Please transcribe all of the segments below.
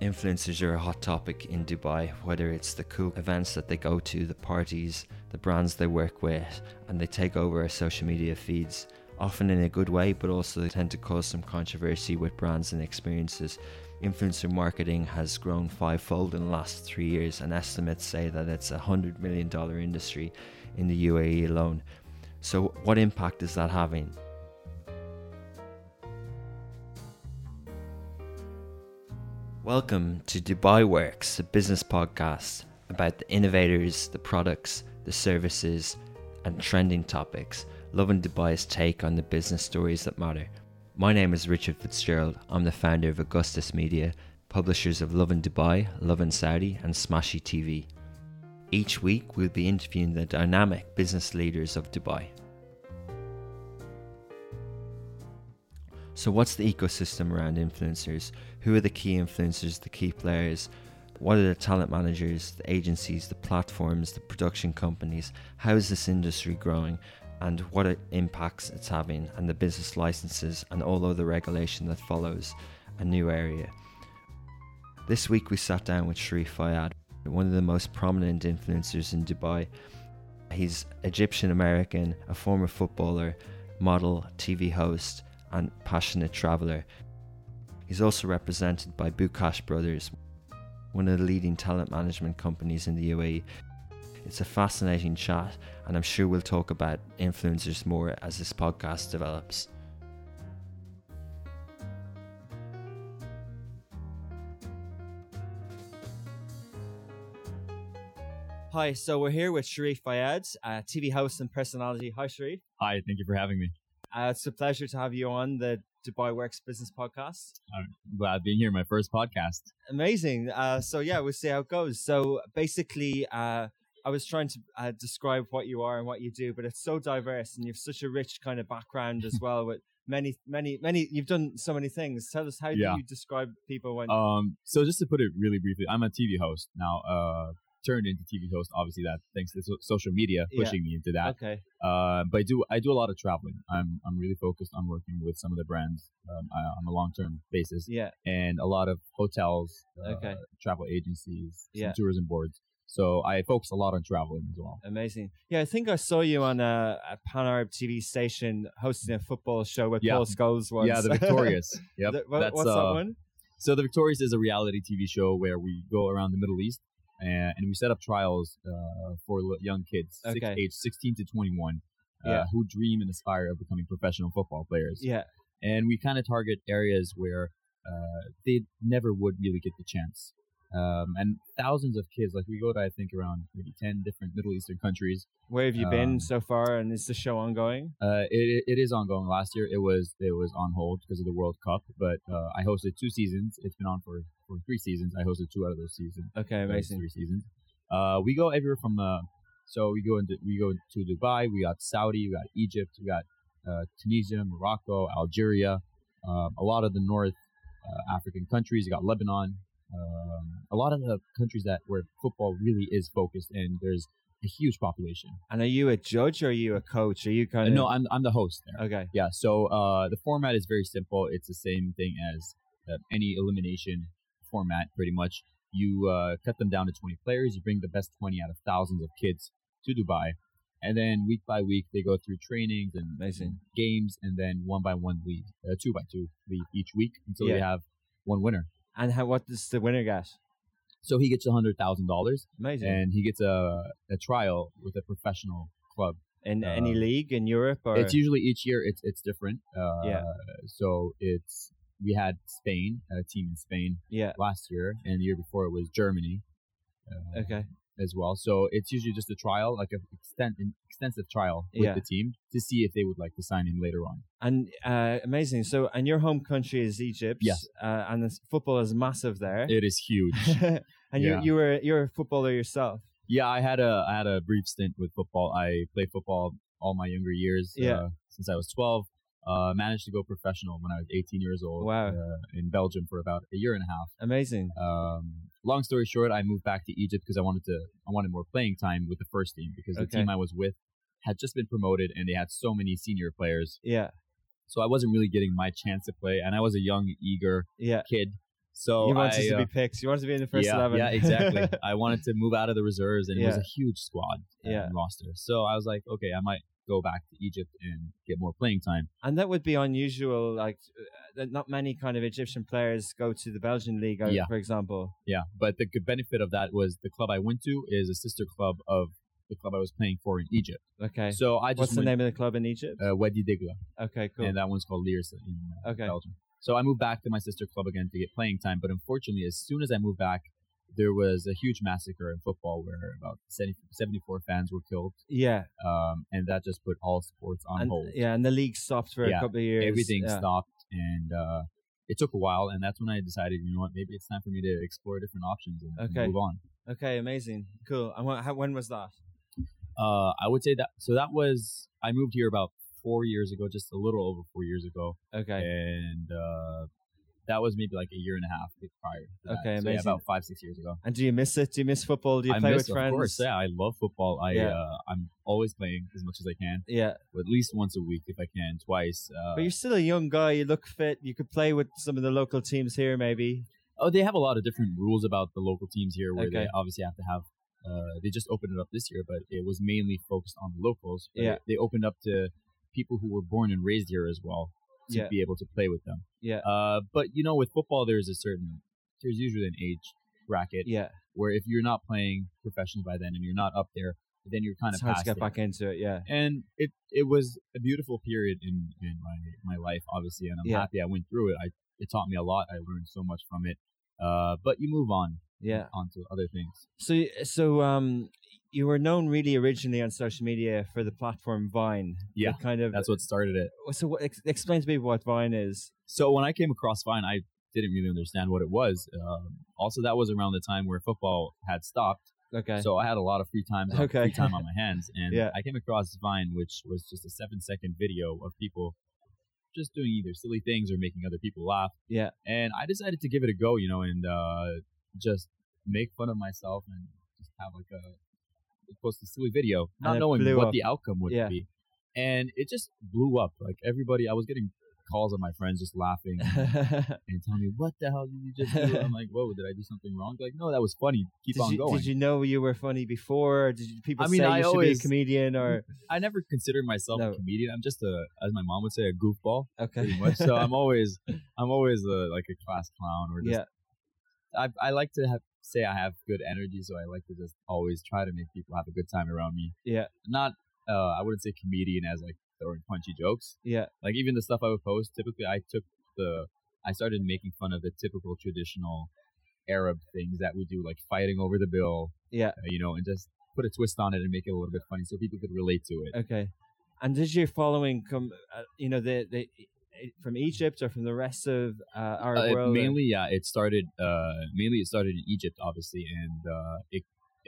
Influencers are a hot topic in Dubai, whether it's the cool events that they go to, the parties, the brands they work with, and they take over our social media feeds, often in a good way, but also they tend to cause some controversy with brands and experiences. Influencer marketing has grown fivefold in the last three years, and estimates say that it's a $100 million industry in the UAE alone. So, what impact is that having? Welcome to Dubai Works, a business podcast about the innovators, the products, the services, and trending topics. Lovin Dubai's take on the business stories that matter. My name is Richard Fitzgerald. I'm the founder of Augustus Media, publishers of Lovin Dubai, Lovin Saudi, and Smashi TV. Each week, we'll be interviewing the dynamic business leaders of Dubai. So, what's the ecosystem around influencers? Who are the key influencers, the key players? What are the talent managers, the agencies, the platforms, the production companies? How is this industry growing? And what impacts it's having, and the business licenses, and all other regulation that follows a new area. This week, we sat down with Sharif Fayad, one of the most prominent influencers in Dubai. He's Egyptian American, a former footballer, model, TV host, and passionate traveller. He's also represented by Bukhash Brothers, one of the leading talent management companies in the UAE. It's a fascinating chat, and I'm sure we'll talk about influencers more as this podcast develops. Hi, so we're here with Sharif Fayad, a TV host and personality. Hi, Sharif. Hi, thank you for having me. Uh, it's a pleasure to have you on the Dubai Works Business Podcast. I'm glad being here, my first podcast. Amazing. Uh, so yeah, we'll see how it goes. So basically, uh, I was trying to uh, describe what you are and what you do, but it's so diverse, and you've such a rich kind of background as well with many, many, many. You've done so many things. Tell us how yeah. do you describe people when? Um, so just to put it really briefly, I'm a TV host now. Uh, turned into TV host. Obviously, that thanks to social media pushing yeah. me into that. Okay. Uh, but I do I do a lot of traveling. I'm I'm really focused on working with some of the brands um, uh, on a long term basis. Yeah. And a lot of hotels, uh, okay. travel agencies, yeah. tourism boards. So I focus a lot on traveling as well. Amazing. Yeah, I think I saw you on a, a Pan Arab TV station hosting a football show with yeah. Paul Scholes once. Yeah, the Victorious. Yep. the, what, what's that uh, one? So the Victorious is a reality TV show where we go around the Middle East and, and we set up trials uh, for young kids, okay. six, age 16 to 21, uh, yeah. who dream and aspire of becoming professional football players. Yeah. And we kind of target areas where uh, they never would really get the chance. Um, and thousands of kids, like we go to, I think, around maybe 10 different Middle Eastern countries. Where have you um, been so far? And is the show ongoing? Uh, it, it is ongoing. Last year, it was it was on hold because of the World Cup, but uh, I hosted two seasons. It's been on for for three seasons. I hosted two out of those seasons. Okay, amazing. Three seasons. Uh, we go everywhere from uh, so we go into we go to Dubai. We got Saudi. We got Egypt. We got uh, Tunisia, Morocco, Algeria, um, a lot of the North uh, African countries. You got Lebanon. Um, a lot of the countries that where football really is focused, and there's a huge population. And are you a judge or are you a coach? Are you kind of? No, I'm I'm the host. There. Okay. Yeah. So uh, the format is very simple. It's the same thing as uh, any elimination format, pretty much. You uh, cut them down to 20 players. You bring the best 20 out of thousands of kids to Dubai. And then week by week, they go through trainings and, Amazing. games, and then one by one lead, uh, two by two lead each week until yeah. they have one winner. And how, what does the winner get? So he gets a hundred thousand dollars. Amazing. And he gets a, a trial with a professional club. In uh, any league in Europe, or it's usually each year. It's it's different. Uh, yeah. So it's we had Spain, a team in Spain, yeah. last year, and the year before it was Germany. Uh, okay. As well, so it's usually just a trial, like an extent, an extensive trial with yeah. the team to see if they would like to sign him later on. And uh, amazing. So, and your home country is Egypt. Yes. Uh, and the football is massive there. It is huge. and yeah. you you were you're a footballer yourself. Yeah, I had a I had a brief stint with football. I played football all my younger years. Yeah. Uh, since I was 12. Uh, managed to go professional when I was 18 years old. Wow. Uh, in Belgium for about a year and a half. Amazing. Um, long story short, I moved back to Egypt because I wanted to. I wanted more playing time with the first team because the okay. team I was with had just been promoted and they had so many senior players. Yeah. So I wasn't really getting my chance to play, and I was a young, eager yeah. kid. So he wants I, to uh, be picked. You wanted to be in the first yeah, eleven. Yeah, exactly. I wanted to move out of the reserves, and it was a huge squad uh, Yeah. roster. So I was like, okay, I might go back to Egypt and get more playing time. and that would be unusual. Like, uh, not many kind of Egyptian players go to the Belgian league, uh, Yeah. for example. Yeah, but the good benefit of that was the club I went to is a sister club of the club I was playing for in Egypt. Okay. So I just What's the went, name of the club in Egypt? Uh, Wadi Degla, okay, cool. and that one's called Lierse in uh, Okay. Belgium. So I moved back to my sister club again to get playing time, but unfortunately, as soon as I moved back, there was a huge massacre in football where about 70, 74 fans were killed, yeah, um, and that just put all sports on and hold. yeah, and the league stopped for a couple of years. Everything yeah. stopped, and uh, it took a while, and that's when I decided, you know what, maybe it's time for me to explore different options and, and move on. Okay, amazing, cool. And when was that? Uh, I would say that. So that was I moved here about four years ago, just a little over four years ago, Okay, and uh, that was maybe like a year and a half prior. Okay, So, yeah, about five six years ago. and do you miss it? Do you miss football? Do you I play miss, with friends? Of course, yeah, I love football. I Yeah. uh, I'm always playing as much as I can, Yeah, at least once a week if I can, twice. Uh, but you're still a young guy. You look fit. You could play with some of the local teams here, maybe. Oh, they have a lot of different rules about the local teams here, where Okay. they obviously have to have. Uh, they just opened it up this year, but it was mainly focused on the locals. Yeah. it- they opened up to people who were born and raised here as well to Yeah. be able to play with them. Yeah. Uh, but you know, with football, there's a certain, there's usually an age bracket Yeah, where if you're not playing professionally by then and you're not up there, then you're kind it's of hard to get it. back into it. Yeah, And it it was a beautiful period in, in my my life, obviously, and I'm Yeah. happy I went through it. I it taught me a lot. I learned so much from it. Uh, but you move on yeah. onto other things. So, so um, you were known really originally on social media for the platform Vine. Yeah, kind of. That's what started it. So, what, ex- explain to me what Vine is. So when I came across Vine, I didn't really understand what it was. Um, also, that was around the time where football had stopped, Okay. so I had a lot of free time, Okay. free time on my hands, and Yeah. I came across Vine, which was just a seven-second video of people just doing either silly things or making other people laugh. Yeah. And I decided to give it a go, you know, and uh, just make fun of myself and just have like a post a silly video, not knowing what up. the outcome would Yeah. be. And it just blew up. Like everybody, I was getting calls of my friends just laughing and telling me, "What the hell did you just do?" I'm like, "Whoa, did I do something wrong?" They're like, no, that was funny. Keep did on you, going. Did you know you were funny before? Or did you, people I mean, say I you should be a comedian or I never considered myself No. a comedian. I'm just a, as my mom would say, a goofball, okay? much. so I'm always, I'm always a, like a class clown or just. yeah, I I like to have say I have good energy, so I like to just always try to make people have a good time around me. yeah, Not, uh, I wouldn't say comedian as like throwing punchy jokes. yeah, Like even the stuff I would post, typically I took the, I started making fun of the typical traditional Arab things that we do, like fighting over the bill, yeah. uh, you know, and just put a twist on it and make it a little bit funny so people could relate to it. Okay. And did your following come? Uh, you know, the the from Egypt or from the rest of uh, our Uh, world? mainly, yeah, it started. Uh, mainly, it started in Egypt, obviously, and uh, it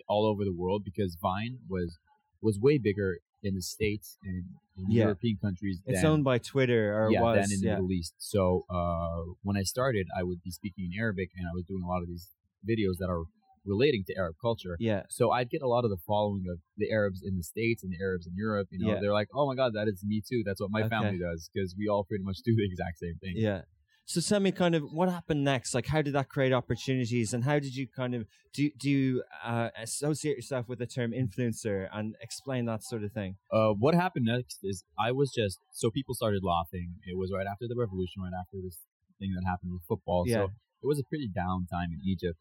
all over the world because Vine was was way bigger in the states and in Yeah. European countries. It's owned by Twitter or yeah, was than in the. Middle East. So uh, when I started, I would be speaking in Arabic, and I was doing a lot of these videos that are relating to Arab culture. yeah, So I'd get a lot of the following of the Arabs in the States and the Arabs in Europe. You know, Yeah. they're like, "Oh my God, that is me too. That's what my Okay. family does because we all pretty much do the exact same thing." yeah. So tell me, kind of, what happened next? Like, how did that create opportunities, and how did you kind of do do you uh, associate yourself with the term influencer and explain that sort of thing? Uh, what happened next is I was just so people started laughing. It was right after the revolution, right after this thing that happened with football. Yeah. So it was a pretty down time in Egypt.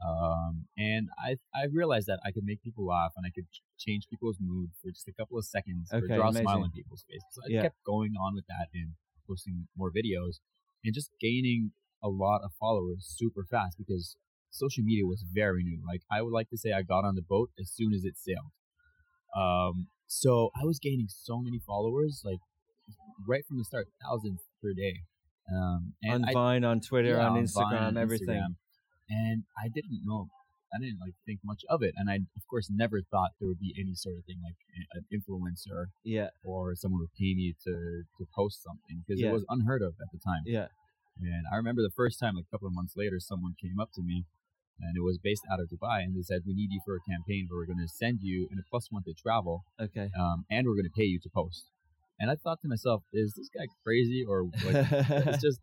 Um, and I I realized that I could make people laugh and I could change people's mood for just a couple of seconds Okay, or draw a smile on people's faces. So I Yeah. kept going on with that and posting more videos and just gaining a lot of followers super fast because social media was very new. Like I would like to say I got on the boat as soon as it sailed. Um, so I was gaining so many followers, like right from the start, thousands per day. Um, and on I, Vine, on Twitter, yeah, on Vine, Instagram, on everything. Instagram. And I didn't know, I didn't like think much of it, and I of course never thought there would be any sort of thing like an influencer Yeah, or someone would pay me to to post something because Yeah. it was unheard of at the time. yeah, And I remember the first time, like a couple of months later, someone came up to me, and it was based out of Dubai, and they said, "We need you for a campaign where we're going to send you in a plus one to travel, okay. um, and we're going to pay you to post." And I thought to myself, "Is this guy crazy or like, it's just?"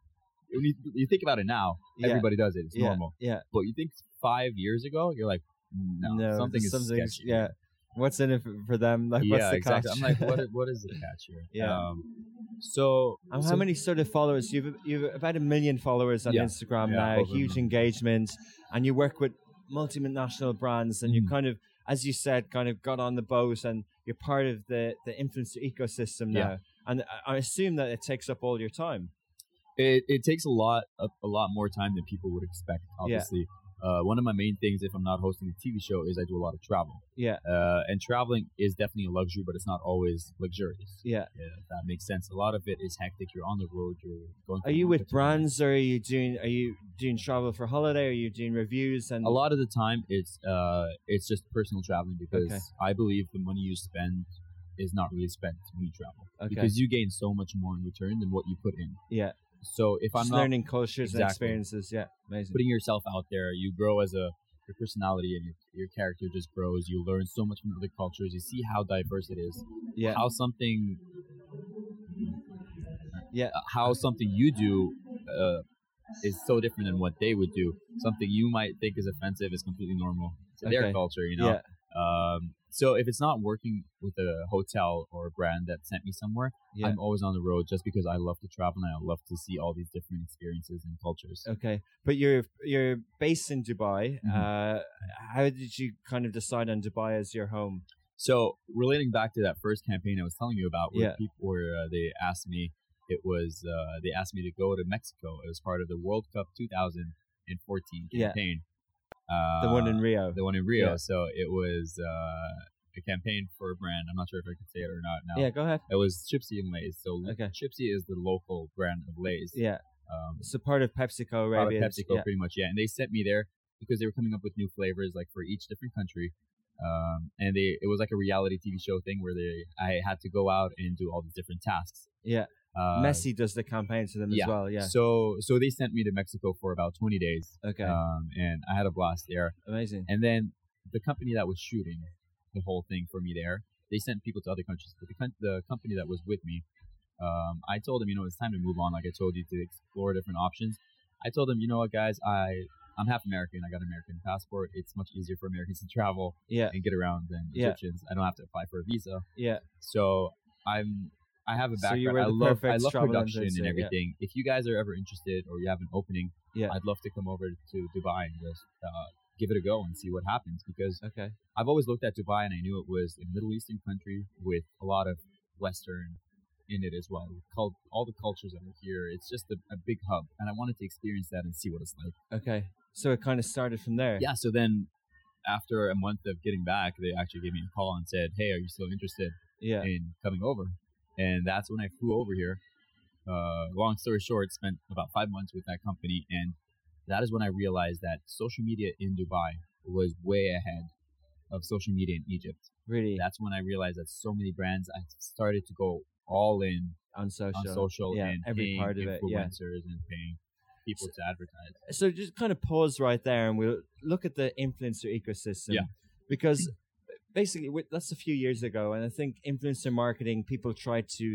When you, you think about it now, Yeah. everybody does it. It's yeah, normal. Yeah. But you think five years ago, you're like, no, something is something's- sketchy. Yeah. What's in it for, for them? Like, yeah, what's the exactly. catch? I'm like, what? Is, what is the catch here? Yeah. Um, so, so how many sort of followers? You've you've about a million followers on Yeah. Instagram Yeah, now, over a huge million. engagement, and you work with multinational brands, and you Mhm. kind of, as you said, kind of got on the boat, and you're part of the the influencer ecosystem now. Yeah. And I- I assume that it takes up all your time. It, it takes a lot a, a lot more time than people would expect. Obviously, uh, one of my main things, if I'm not hosting a TV show, is I do a lot of travel. Yeah, Uh, and traveling is definitely a luxury, but it's not always luxurious. yeah. Yeah, that makes sense. A lot of it is hectic. You're on the road. You're going. Are you with brands, or are you doing are you doing travel for holiday? Or Are you doing reviews and A lot of the time, it's uh, it's just personal traveling because Okay. I believe the money you spend is not really spent when you travel Okay. because you gain so much more in return than what you put in. Yeah, So if I'm just not learning cultures and experiences. Yeah, amazing. putting yourself out there, you grow as a your personality and your, your character just grows. You learn so much from other cultures. You see how diverse it is. yeah, How something Yeah. uh, how something you do uh, is so different than what they would do. Something you might think is offensive is completely normal to their culture. You know. yeah, Um, so if it's not working with a hotel or a brand that sent me somewhere, yeah. I'm always on the road just because I love to travel and I love to see all these different experiences and cultures. Okay, but you're you're based in Dubai. Mhm. Uh, how did you kind of decide on Dubai as your home? So relating back to that first campaign I was telling you about, where Yeah. people where uh, they asked me, it was uh, they asked me to go to Mexico. It was part of the World Cup 2014 Yeah. Uh, The one in Rio. the one in Rio. Yeah. So it was uh, a campaign for a brand. I'm not sure if I could say it or not now. Yeah, go ahead. It was Chipsy and Lay's. So Okay. Chipsy is the local brand of Lay's. Yeah, Um, so part of PepsiCo out of PepsiCo, Yeah. pretty much, yeah. And they sent me there because they were coming up with new flavors, like for each different country. Um, and they it was like a reality TV show thing where they I had to go out and do all these different tasks. yeah. Uh, Messi does the campaign to them yeah. as well. Yeah. So so they sent me to Mexico for about 20 days. Okay. Um, and I had a blast there. Amazing. And then the company that was shooting the whole thing for me there, they sent people to other countries. But the, con- the company that was with me, um, I told them, you know, it's time to move on. Like I told you, to explore different options. I told them, you know what, guys, I I'm half American. I got an American passport. It's much easier for Americans to travel Yeah. and get around than Yeah. Egyptians. I don't have to apply for a visa. Yeah. So I'm I have a So background. were I love I love production and yeah. everything. If you guys are ever interested or you have an opening, Yeah. I'd love to come over to Dubai and just uh, give it a go and see what happens because Okay. I've always looked at Dubai and I knew it was a Middle Eastern country with a lot of Western in it as well. Called all the cultures that are here. It's just a, a big hub, and I wanted to experience that and see what it's like. Okay. So it kind of started from there. Yeah. So then, after a month of getting back, they actually gave me a call and said, "Hey, are you still interested Yeah. in coming over?" And that's when I flew over here. Uh, long story short, spent about five months with that company, and that is when I realized that social media in Dubai was way ahead of social media in Egypt. Really. That's when I realized that so many brands I started to go all in on social. on social yeah, and every paying part of it, yeah. influencers and paying people to advertise. so just kind of pause right there and we'll look at the influencer ecosystem Yeah. because basically that's a few years ago and i think influencer marketing people tried to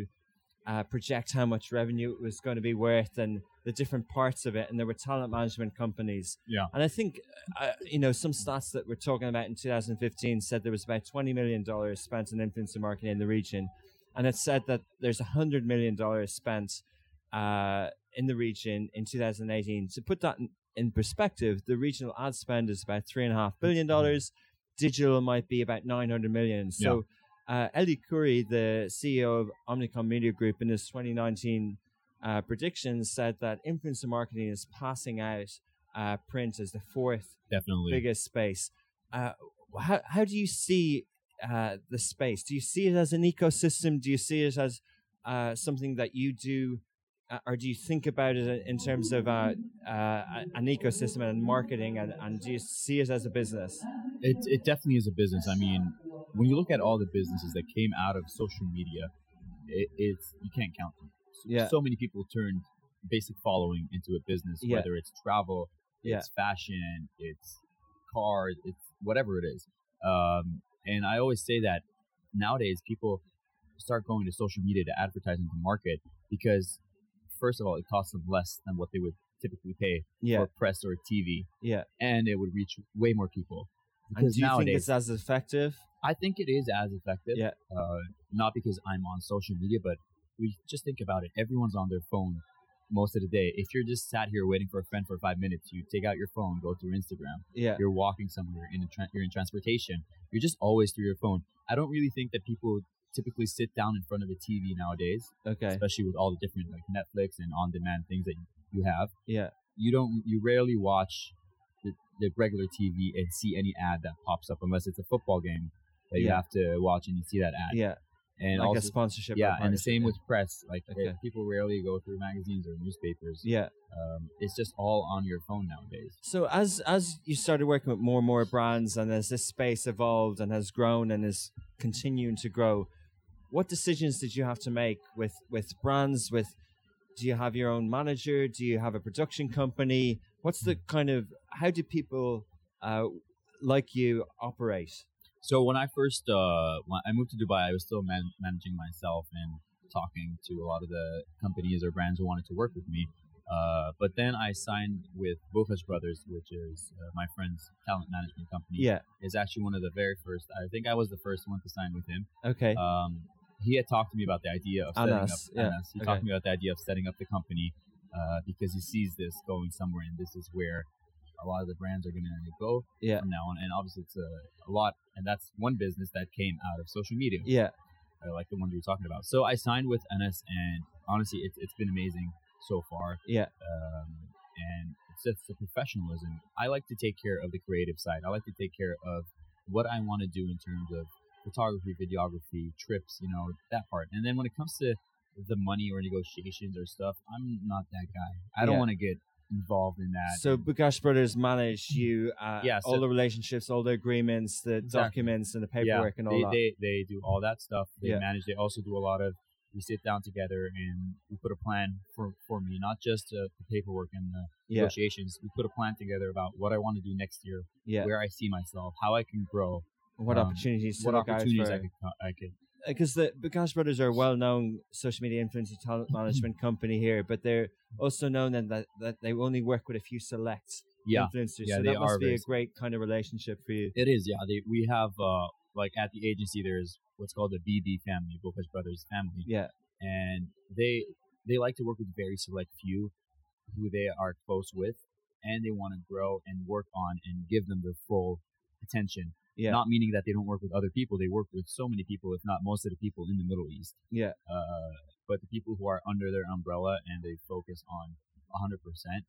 uh, project how much revenue it was going to be worth and the different parts of it and there were talent management companies Yeah. and i think uh, you know some stats that we're talking about in 2015 said there was about 20 million dollars spent on influencer marketing in the region and it said that there's 100 million dollars spent uh, in the region in 2018. To put that in, in perspective, the regional ad spend is about three and a half billion dollars. Digital might be about 900 million. So, uh, Ellie Curry, the CEO of Omnicom Media Group, in his 2019 uh, predictions, said that influencer marketing is passing out uh, print as the fourth Definitely. biggest space. Uh, how how do you see uh, the space? Do you see it as an ecosystem? Do you see it as uh, something that you do, or do you think about it in terms of uh, uh, an ecosystem and marketing? And, and do you see it as a business? It, it definitely is a business. I mean, when you look at all the businesses that came out of social media, it, it's you can't count them. So, Yeah. so many people turned basic following into a business, Yeah. whether it's travel, Yeah. it's fashion, it's cars, it's whatever it is. Um, and I always say that nowadays people start going to social media to advertise and to market because first of all, it costs them less than what they would typically pay Yeah. for press or TV, Yeah. and it would reach way more people. And Because do you think it's as effective? I think it is as effective. Yeah. Uh, not because I'm on social media, but we just think about it. Everyone's on their phone most of the day. If you're just sat here waiting for a friend for five minutes, you take out your phone, go through Instagram. Yeah. You're walking somewhere, in a tra- you're in transportation. You're just always through your phone. I don't really think that people typically sit down in front of a TV nowadays, Okay. especially with all the different like Netflix and on-demand things that you have. Yeah. You don't. You rarely watch the, the regular TV and see any ad that pops up unless it's a football game that you have to watch and you see that ad. Yeah. And like also, a sponsorship. yeah, and the same yeah. with press. Like Okay. people rarely go through magazines or newspapers. Yeah. Um, it's just all on your phone nowadays. So as as you started working with more and more brands, and as this space evolved and has grown and is continuing to grow, what decisions did you have to make with with brands? With do you have your own manager? Do you have a production company? What's the kind of how do people uh, like you operate? So when I first uh, when I moved to Dubai, I was still man- managing myself and talking to a lot of the companies or brands who wanted to work with me. Uh, but then I signed with Bukhash Brothers, which is uh, my friend's talent management company. Yeah. is actually one of the very first. I think I was the first one to sign with him. Okay. Um, he had talked to me about the idea of setting Anas, up. yeah, Anas. He okay. talked to me about the idea of setting up the company uh, because he sees this going somewhere, and this is where a lot of the brands are going to go Yeah. from now on. And obviously, it's a, a lot, and that's one business that came out of social media, yeah. uh, like the one we were talking about. So I signed with Anas, and honestly, it's it's been amazing so far. Yeah. Um, and it's just the professionalism. I like to take care of the creative side. I like to take care of what I want to do in terms of photography, videography, trips, you know, that part. And then when it comes to the money or negotiations or stuff, I'm not that guy. I don't Yeah. want to get involved in that. So Bukhash Brothers manage you uh, Yeah, all the relationships, all the agreements, the Exactly. documents, and the paperwork and all they, that. They, they do all that stuff. They Yeah. manage. They also do a lot of. We sit down together and we put a plan for, for me, not just uh, the paperwork and the yeah. negotiations. We put a plan together about what I want to do next year, Yeah. where I see myself, how I can grow, What um, opportunities what opportunities for. I could I could. because the Bukhash Brothers are a well-known social media influencer talent management company here, but they're also known in that that they only work with a few select Yeah, influencers. Yeah, so they that must are be a great kind of relationship for you. it is. Yeah, they, we have uh like at the agency there's what's called the BB family, Bukhash Brothers family, Yeah, and they they like to work with very select few who they are close with, and they want to grow and work on and give them their full attention. Yeah, Not meaning that they don't work with other people. They work with so many people, if not most of the people in the Middle East. yeah. Uh, but the people who are under their umbrella and they focus on 100%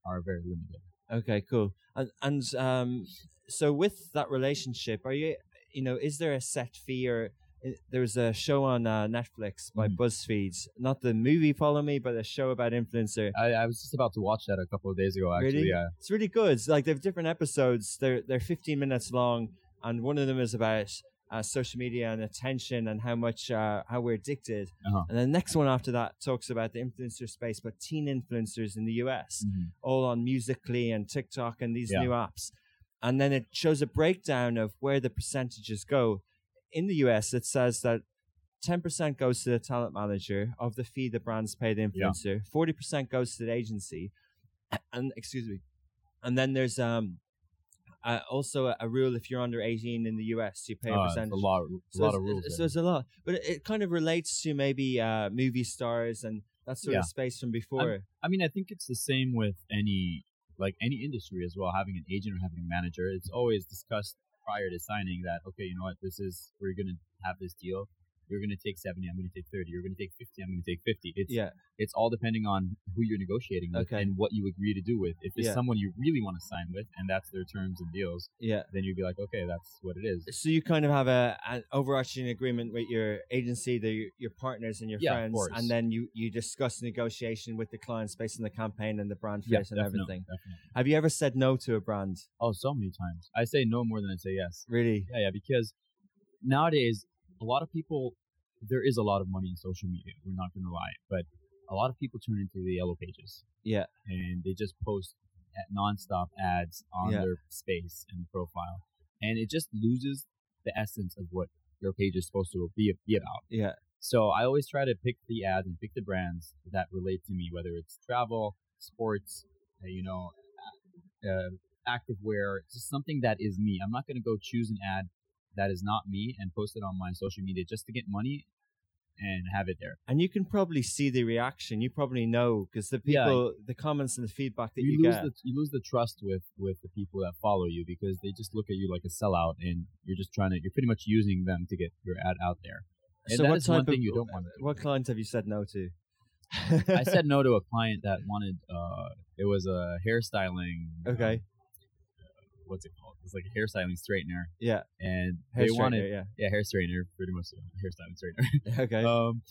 are very limited. Okay, cool. And and um, so with that relationship, are you you know is there a set fee or i- there was a show on uh, Netflix by Mhm. BuzzFeed, not the movie Follow Me, but a show about influencer. I, I was just about to watch that a couple of days ago, actually. Really? Yeah. It's really good. It's like they have different episodes. They're they're 15 minutes long, and one of them is about uh, social media and attention and how much uh, how we're addicted. Uh-huh. And the next one after that talks about the influencer space, but teen influencers in the US, Mhm. all on Musical.ly and TikTok and these Yeah. new apps. And then it shows a breakdown of where the percentages go. In the US, it says that 10% goes to the talent manager of the fee the brands pay the Yeah. influencer. 40% goes to the agency. And excuse me. And then there's um uh, also a, a rule if you're under 18 in the US, you pay a Uh, percentage. a lot, a So lot it's- of rules. it's- So there's a lot, but it, it kind of relates to maybe uh, movie stars and that sort Yeah. of space from before. I mean, I think it's the same with any like any industry as well. Having an agent or having a manager, it's always discussed prior to signing that okay, you know what, this is we're gonna have this deal. You're gonna take seventy. I'm gonna take thirty. You're gonna take fifty. I'm gonna take fifty. It's yeah, it's all depending on who you're negotiating with Okay. and what you agree to do with. If it's Yeah. someone you really want to sign with and that's their terms and deals, yeah. then you'd be like, okay, that's what it is. So you kind of have a an overarching agreement with your agency, the, your partners, and your Yeah, friends, and then you you discuss negotiation with the clients based on the campaign and the brand fit Yeah, and definitely, everything. definitely. Have you ever said no to a brand? Oh, so many times. I say no more than I say yes. Really? Yeah, yeah, because nowadays a lot of people there is a lot of money in social media. We're not gonna lie, but a lot of people turn into the yellow pages Yeah, and they just post at nonstop ads on Yeah. their space and profile, and it just loses the essence of what your page is supposed to be be about. yeah, So I always try to pick the ads and pick the brands that relate to me, whether it's travel, sports, uh, you know, uh, active wear, just something that is me. I'm not going to go choose an ad that is not me and post it on my social media just to get money and have it there. And you can probably see the reaction. You probably know because the Yeah. people, the comments and the feedback that you, you, lose get. the you lose the trust with with the people that follow you because they just look at you like a sellout and you're just trying to you're pretty much using them to get your ad out there. And so what type one of thing you don't want to do. What clients have you said no to? I said no to a client that wanted uh it was a hairstyling um, Okay. What's it called? It's like a hairstyling straightener Yeah. and Hair they wanted straightener, yeah hair straightener pretty much a hairstyling straightener. Okay. um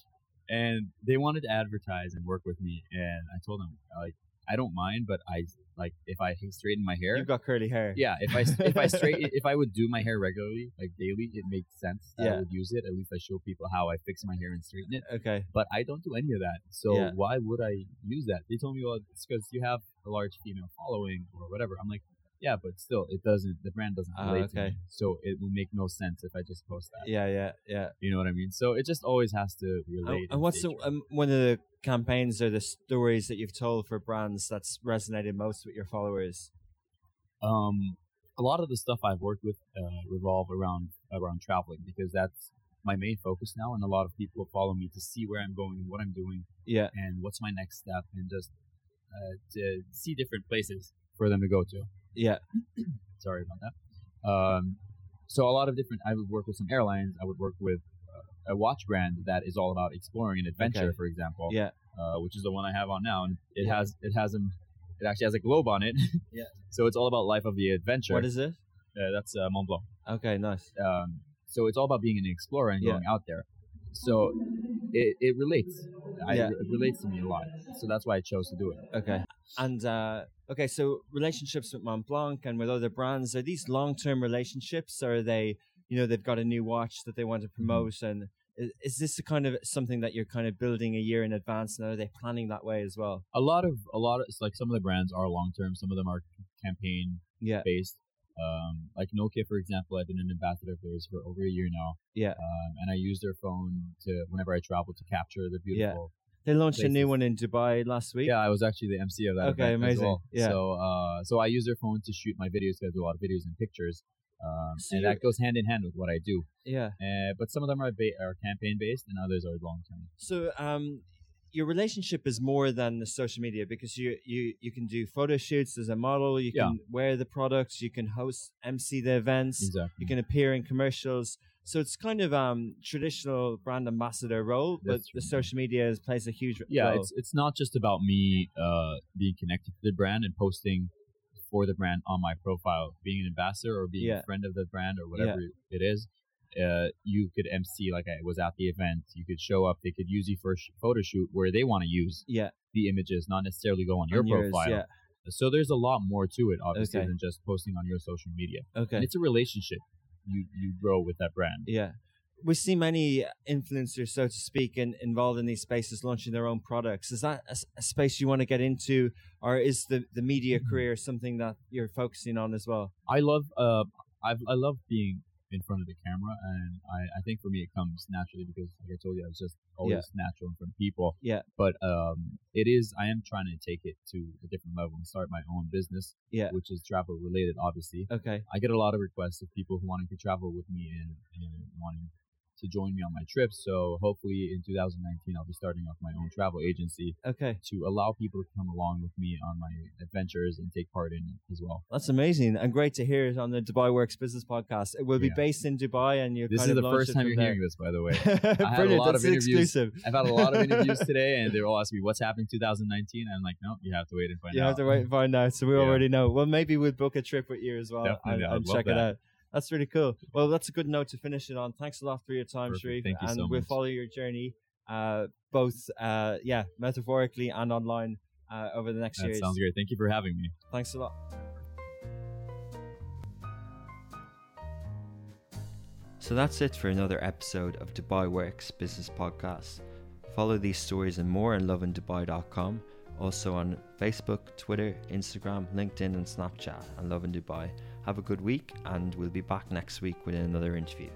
and they wanted to advertise and work with me and I told them like I don't mind but I like if I straighten my hair You've got curly hair. yeah if I if I straight if I would do my hair regularly like daily it makes sense that Yeah. I would use it at least I show people how I fix my hair and straighten it Okay. but I don't do any of that. So Yeah. why would I use that? They told me, well, it's because you have a large female following or whatever. I'm like, yeah, but still, it doesn't. The brand doesn't Ah, relate to okay. me, so it will make no sense if I just post that. Yeah. Yeah. Yeah. You know what I mean? So it just always has to And, relate. and what's the, um, one of the campaigns or the stories that you've told for brands that's resonated most with your followers? um, a lot of the stuff I've worked with uh, revolve around around traveling because that's my main focus now, and a lot of people follow me to see where I'm going, and what I'm doing, Yeah. and what's my next step, and just uh, to see different places for them to go to. Yeah. Sorry about that. Um, so a lot of different. I would work with some airlines. I would work with uh, a watch brand that is all about exploring and adventure, Okay. for example. Yeah. Uh, which is the one I have on now, and it Yeah. has it has a it actually has a globe on it. Yeah. So it's all about life of the adventure. What is this? Uh, that's uh, Mont Blanc. Okay. Nice. Um, so it's all about being an explorer and Yeah. going out there. So it, it relates. I, Yeah. It relates to me a lot. So that's why I chose to do it. Okay. And uh, okay, so relationships with Mont Blanc and with other brands are these long-term relationships, or are they, you know, they've got a new watch that they want to Mm-hmm. promote, and is, is this a kind of something that you're kind of building a year in advance? And are they planning that way as well? A lot of a lot of it's like some of the brands are long term. Some of them are campaign Yeah. based. Um, like Nokia, for example, I've been an ambassador of theirs for over a year now. Yeah. Um, and I use their phone to whenever I travel to capture the beautiful. Yeah. They launched a new one in Dubai last week. Yeah, I was actually the MC of that. Okay, amazing. well. Yeah. So, uh, so I use their phone to shoot my videos because I do a lot of videos and pictures, um, So and that goes hand in hand with what I do. Yeah. Uh, but some of them are ba- are campaign based, and others are long term. So, um, your relationship is more than the social media because you you you can do photo shoots as a model. You Yeah. can wear the products. You can host MC the events. Exactly. you can appear in commercials. So it's kind of um traditional brand ambassador role, but That's the social media is, plays a huge yeah, role. it's it's not just about me uh, being connected to the brand and posting for the brand on my profile, being an ambassador or being Yeah. a friend of the brand or whatever it is. Uh, you could MC like I was at the event. You could show up. They could use you for a sh- photo shoot where they want to use yeah, the images, not necessarily go on your on yours, profile. Yeah, So there's a lot more to it, obviously, Okay. than just posting on your social media. okay, And it's a relationship you you grow with that brand. yeah. We see many influencers, so to speak, in, involved in these spaces, launching their own products. Is that a space you want to get into, or is the the media Mhm. career something that you're focusing on as well? I love uh I I love being in front of the camera, and I I think for me it comes naturally because like I told you, I was just always natural in front of people. Yeah. But um, it is I am trying to take it to a different level and start my own business. Yeah. Which is travel related, obviously. Okay, I get a lot of requests of people who wanting to travel with me and, and wanting to join me on my trips. So hopefully in 2019 I'll be starting off my own travel agency okay, to allow people to come along with me on my adventures and take part in it as well. that's amazing and great to hear it on the Dubai Works Business Podcast. It will be Yeah. based in Dubai, and you. This is the first time you're there. hearing this, by the way. Brilliant. had a lot That's of interviews. exclusive. I've had a lot of interviews today, and they're all asking me what's happening 2019. I'm like, no, you have to wait and find You out. have to wait and find out. So we Yeah. already know. Well, maybe we'll book a trip with you as well and, Definitely, and love check it out. That's really cool. Well, that's a good note to finish it on. Thanks a lot for your time, Perfect. Sharif. Thank you and so we'll much. follow your journey, uh, both, uh, yeah, metaphorically and online uh, over the next That years. sounds great. Thank you for having me. Thanks a lot. So that's it for another episode of Dubai Works Business Podcast. Follow these stories and more on lovindubai.com, also on Facebook, Twitter, Instagram, LinkedIn, and Snapchat, and Lovin Dubai. Have a good week, and we'll be back next week with another interview.